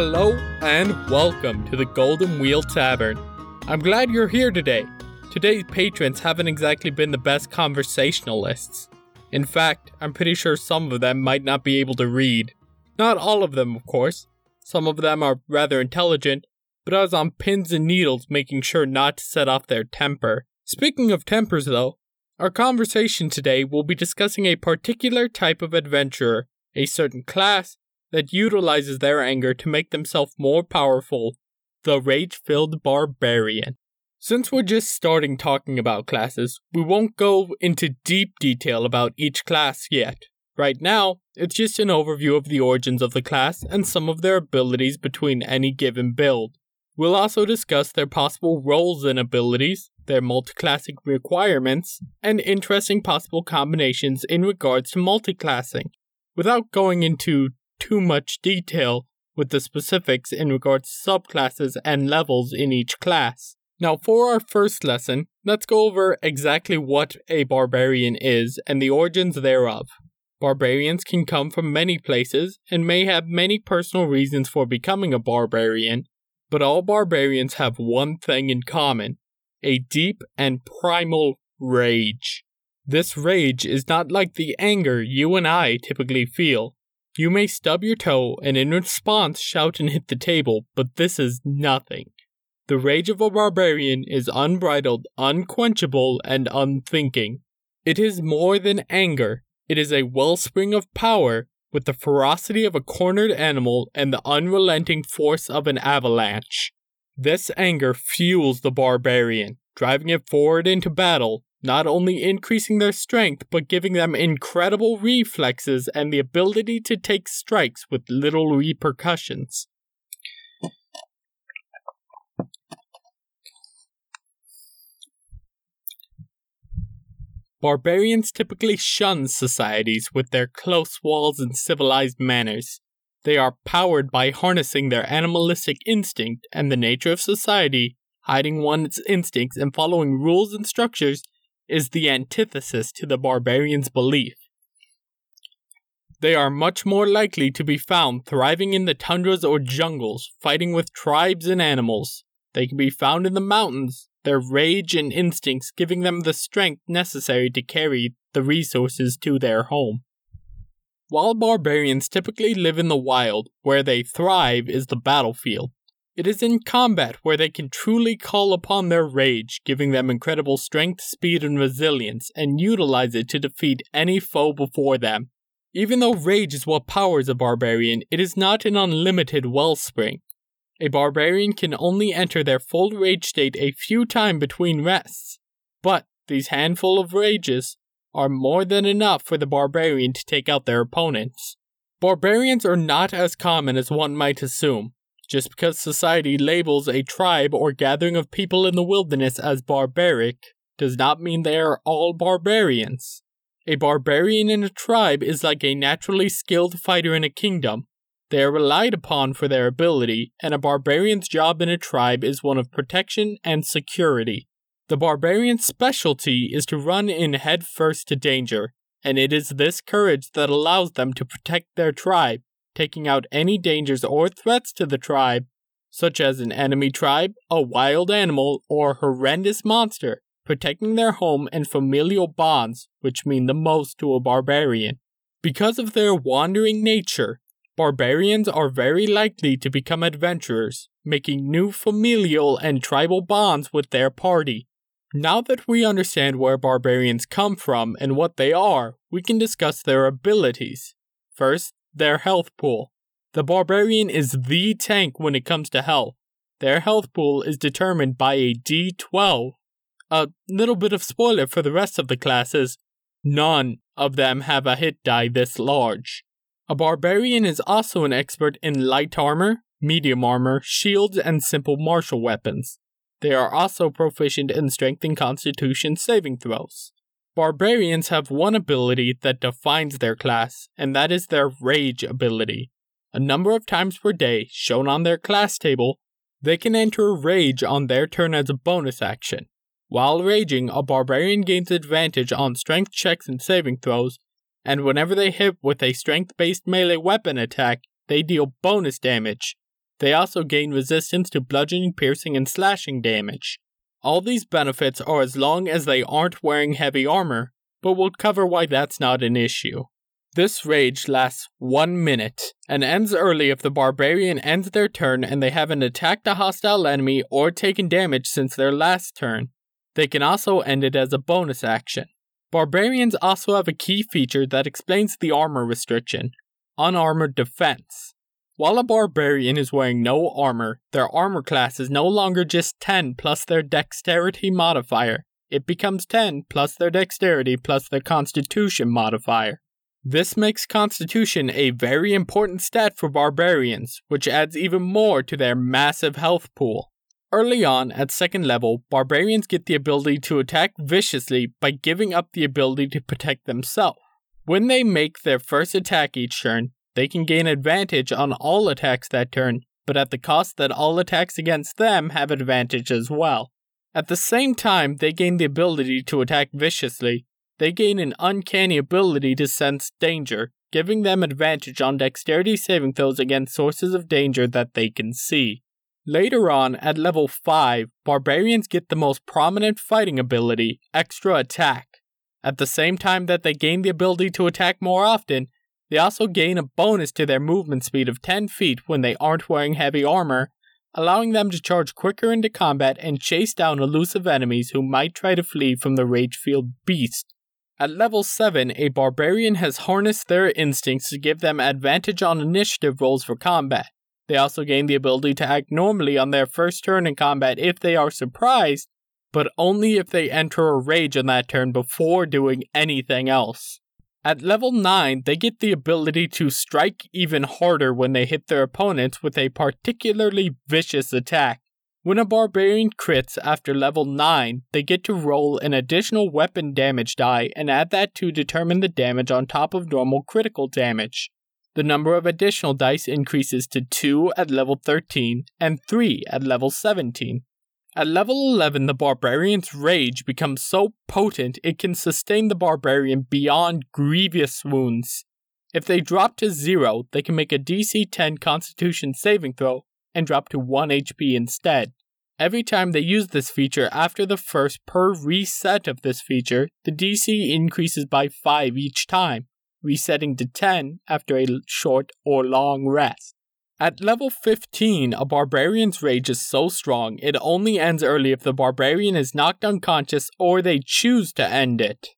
Hello and welcome to the Golden Wheel Tavern. I'm glad you're here today. Today's patrons haven't exactly been the best conversationalists. In fact, I'm pretty sure some of them might not be able to read. Not all of them, of course. Some of them are rather intelligent, but I was on pins and needles making sure not to set off their temper. Speaking of tempers, though, our conversation today will be discussing a particular type of adventurer, a certain class that utilizes their anger to make themselves more powerful the rage filled barbarian. Since we're just starting talking about classes, we won't go into deep detail about each class yet. Right now, it's just an overview of the origins of the class and some of their abilities between any given build. We'll also discuss their possible roles and abilities, their multiclassing requirements, and interesting possible combinations in regards to multiclassing. Without going into too much detail with the specifics in regards to subclasses and levels in each class. Now, for our first lesson, let's go over exactly what a barbarian is and the origins thereof. Barbarians can come from many places and may have many personal reasons for becoming a barbarian, but all barbarians have one thing in common a deep and primal rage. This rage is not like the anger you and I typically feel. You may stub your toe and in response shout and hit the table, but this is nothing. The rage of a barbarian is unbridled, unquenchable, and unthinking. It is more than anger, it is a wellspring of power with the ferocity of a cornered animal and the unrelenting force of an avalanche. This anger fuels the barbarian, driving it forward into battle, not only increasing their strength, but giving them incredible reflexes and the ability to take strikes with little repercussions. Barbarians typically shun societies with their close walls and civilized manners. They are powered by harnessing their animalistic instinct and the nature of society, hiding one's instincts and following rules and structures is the antithesis to the barbarian's belief. They are much more likely to be found thriving in the tundras or jungles, fighting with tribes and animals. They can be found in the mountains, their rage and instincts giving them the strength necessary to carry the resources to their home. While barbarians typically live in the wild, where they thrive is the battlefield. It is in combat where they can truly call upon their rage, giving them incredible strength, speed, and resilience, and utilize it to defeat any foe before them. Even though rage is what powers a barbarian, it is not an unlimited wellspring. A barbarian can only enter their full rage state a few times between rests, but these handful of rages are more than enough for the barbarian to take out their opponents. Barbarians are not as common as one might assume. Just because society labels a tribe or gathering of people in the wilderness as barbaric does not mean they are all barbarians. A barbarian in a tribe is like a naturally skilled fighter in a kingdom. They are relied upon for their ability, and a barbarian's job in a tribe is one of protection and security. The barbarian's specialty is to run in headfirst to danger, and it is this courage that allows them to protect their tribe taking out any dangers or threats to the tribe, such as an enemy tribe, a wild animal, or horrendous monster, protecting their home and familial bonds, which mean the most to a barbarian. Because of their wandering nature, barbarians are very likely to become adventurers, making new familial and tribal bonds with their party. Now that we understand where barbarians come from and what they are, we can discuss their abilities. First, their health pool. The barbarian is the tank when it comes to health. Their health pool is determined by a D12. A little bit of spoiler for the rest of the classes none of them have a hit die this large. A barbarian is also an expert in light armor, medium armor, shields, and simple martial weapons. They are also proficient in strength and constitution saving throws. Barbarians have one ability that defines their class, and that is their rage ability. A number of times per day, shown on their class table, they can enter rage on their turn as a bonus action. While raging, a barbarian gains advantage on strength checks and saving throws, and whenever they hit with a strength based melee weapon attack, they deal bonus damage. They also gain resistance to bludgeoning, piercing, and slashing damage. All these benefits are as long as they aren't wearing heavy armor, but we'll cover why that's not an issue. This rage lasts one minute and ends early if the barbarian ends their turn and they haven't attacked a hostile enemy or taken damage since their last turn. They can also end it as a bonus action. Barbarians also have a key feature that explains the armor restriction unarmored defense. While a barbarian is wearing no armor, their armor class is no longer just 10 plus their dexterity modifier. It becomes 10 plus their dexterity plus their constitution modifier. This makes Constitution a very important stat for barbarians, which adds even more to their massive health pool. Early on, at second level, barbarians get the ability to attack viciously by giving up the ability to protect themselves. When they make their first attack each turn, they can gain advantage on all attacks that turn, but at the cost that all attacks against them have advantage as well. At the same time, they gain the ability to attack viciously. They gain an uncanny ability to sense danger, giving them advantage on dexterity saving throws against sources of danger that they can see. Later on, at level 5, barbarians get the most prominent fighting ability, Extra Attack. At the same time that they gain the ability to attack more often, they also gain a bonus to their movement speed of 10 feet when they aren't wearing heavy armor, allowing them to charge quicker into combat and chase down elusive enemies who might try to flee from the rage field beast. At level 7, a barbarian has harnessed their instincts to give them advantage on initiative rolls for combat. They also gain the ability to act normally on their first turn in combat if they are surprised, but only if they enter a rage on that turn before doing anything else. At level 9, they get the ability to strike even harder when they hit their opponents with a particularly vicious attack. When a barbarian crits after level 9, they get to roll an additional weapon damage die and add that to determine the damage on top of normal critical damage. The number of additional dice increases to 2 at level 13 and 3 at level 17. At level 11, the barbarian's rage becomes so potent it can sustain the barbarian beyond grievous wounds. If they drop to 0, they can make a DC 10 constitution saving throw and drop to 1 HP instead. Every time they use this feature after the first per reset of this feature, the DC increases by 5 each time resetting to 10 after a short or long rest. At level 15, a barbarian's rage is so strong it only ends early if the barbarian is knocked unconscious or they choose to end it.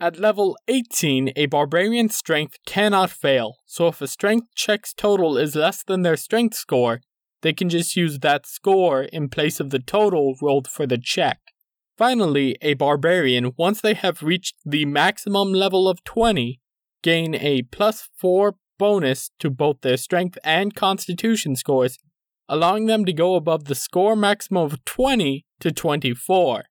At level 18, a barbarian's strength cannot fail, so if a strength check's total is less than their strength score, they can just use that score in place of the total rolled for the check. Finally, a barbarian, once they have reached the maximum level of 20, gain a plus 4 bonus to both their strength and constitution scores, allowing them to go above the score maximum of 20 to 24.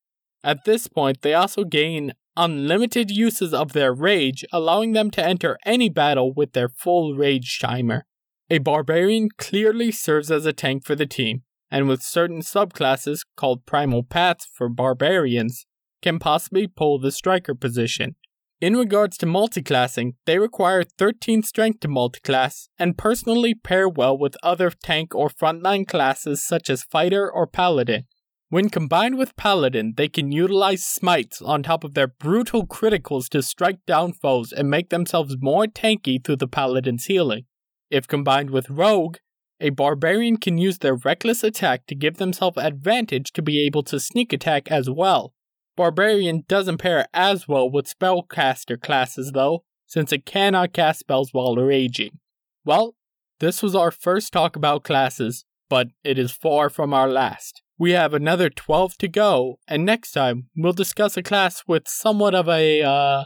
At this point, they also gain unlimited uses of their rage, allowing them to enter any battle with their full rage timer. A barbarian clearly serves as a tank for the team, and with certain subclasses called primal paths for barbarians, can possibly pull the striker position. In regards to multiclassing, they require 13 strength to multiclass and personally pair well with other tank or frontline classes such as fighter or paladin. When combined with paladin, they can utilize smites on top of their brutal criticals to strike down foes and make themselves more tanky through the paladin's healing. If combined with rogue, a barbarian can use their reckless attack to give themselves advantage to be able to sneak attack as well. Barbarian doesn't pair as well with spellcaster classes though, since it cannot cast spells while raging. Well, this was our first talk about classes, but it is far from our last. We have another 12 to go, and next time we'll discuss a class with somewhat of a uh,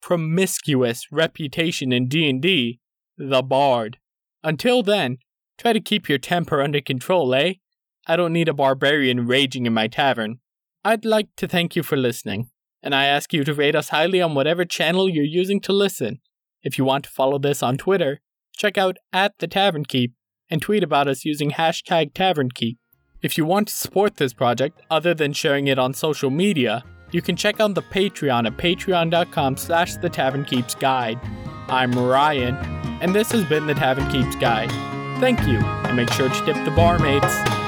promiscuous reputation in D&D, the Bard. Until then, try to keep your temper under control, eh? I don't need a barbarian raging in my tavern. I'd like to thank you for listening, and I ask you to rate us highly on whatever channel you're using to listen. If you want to follow this on Twitter, check out at the Tavern Keep and tweet about us using hashtag Tavern Keep. If you want to support this project other than sharing it on social media, you can check out the Patreon at patreon.com slash the Tavern Keeps Guide. I'm Ryan, and this has been the Tavern Keeps Guide. Thank you, and make sure to tip the barmaids.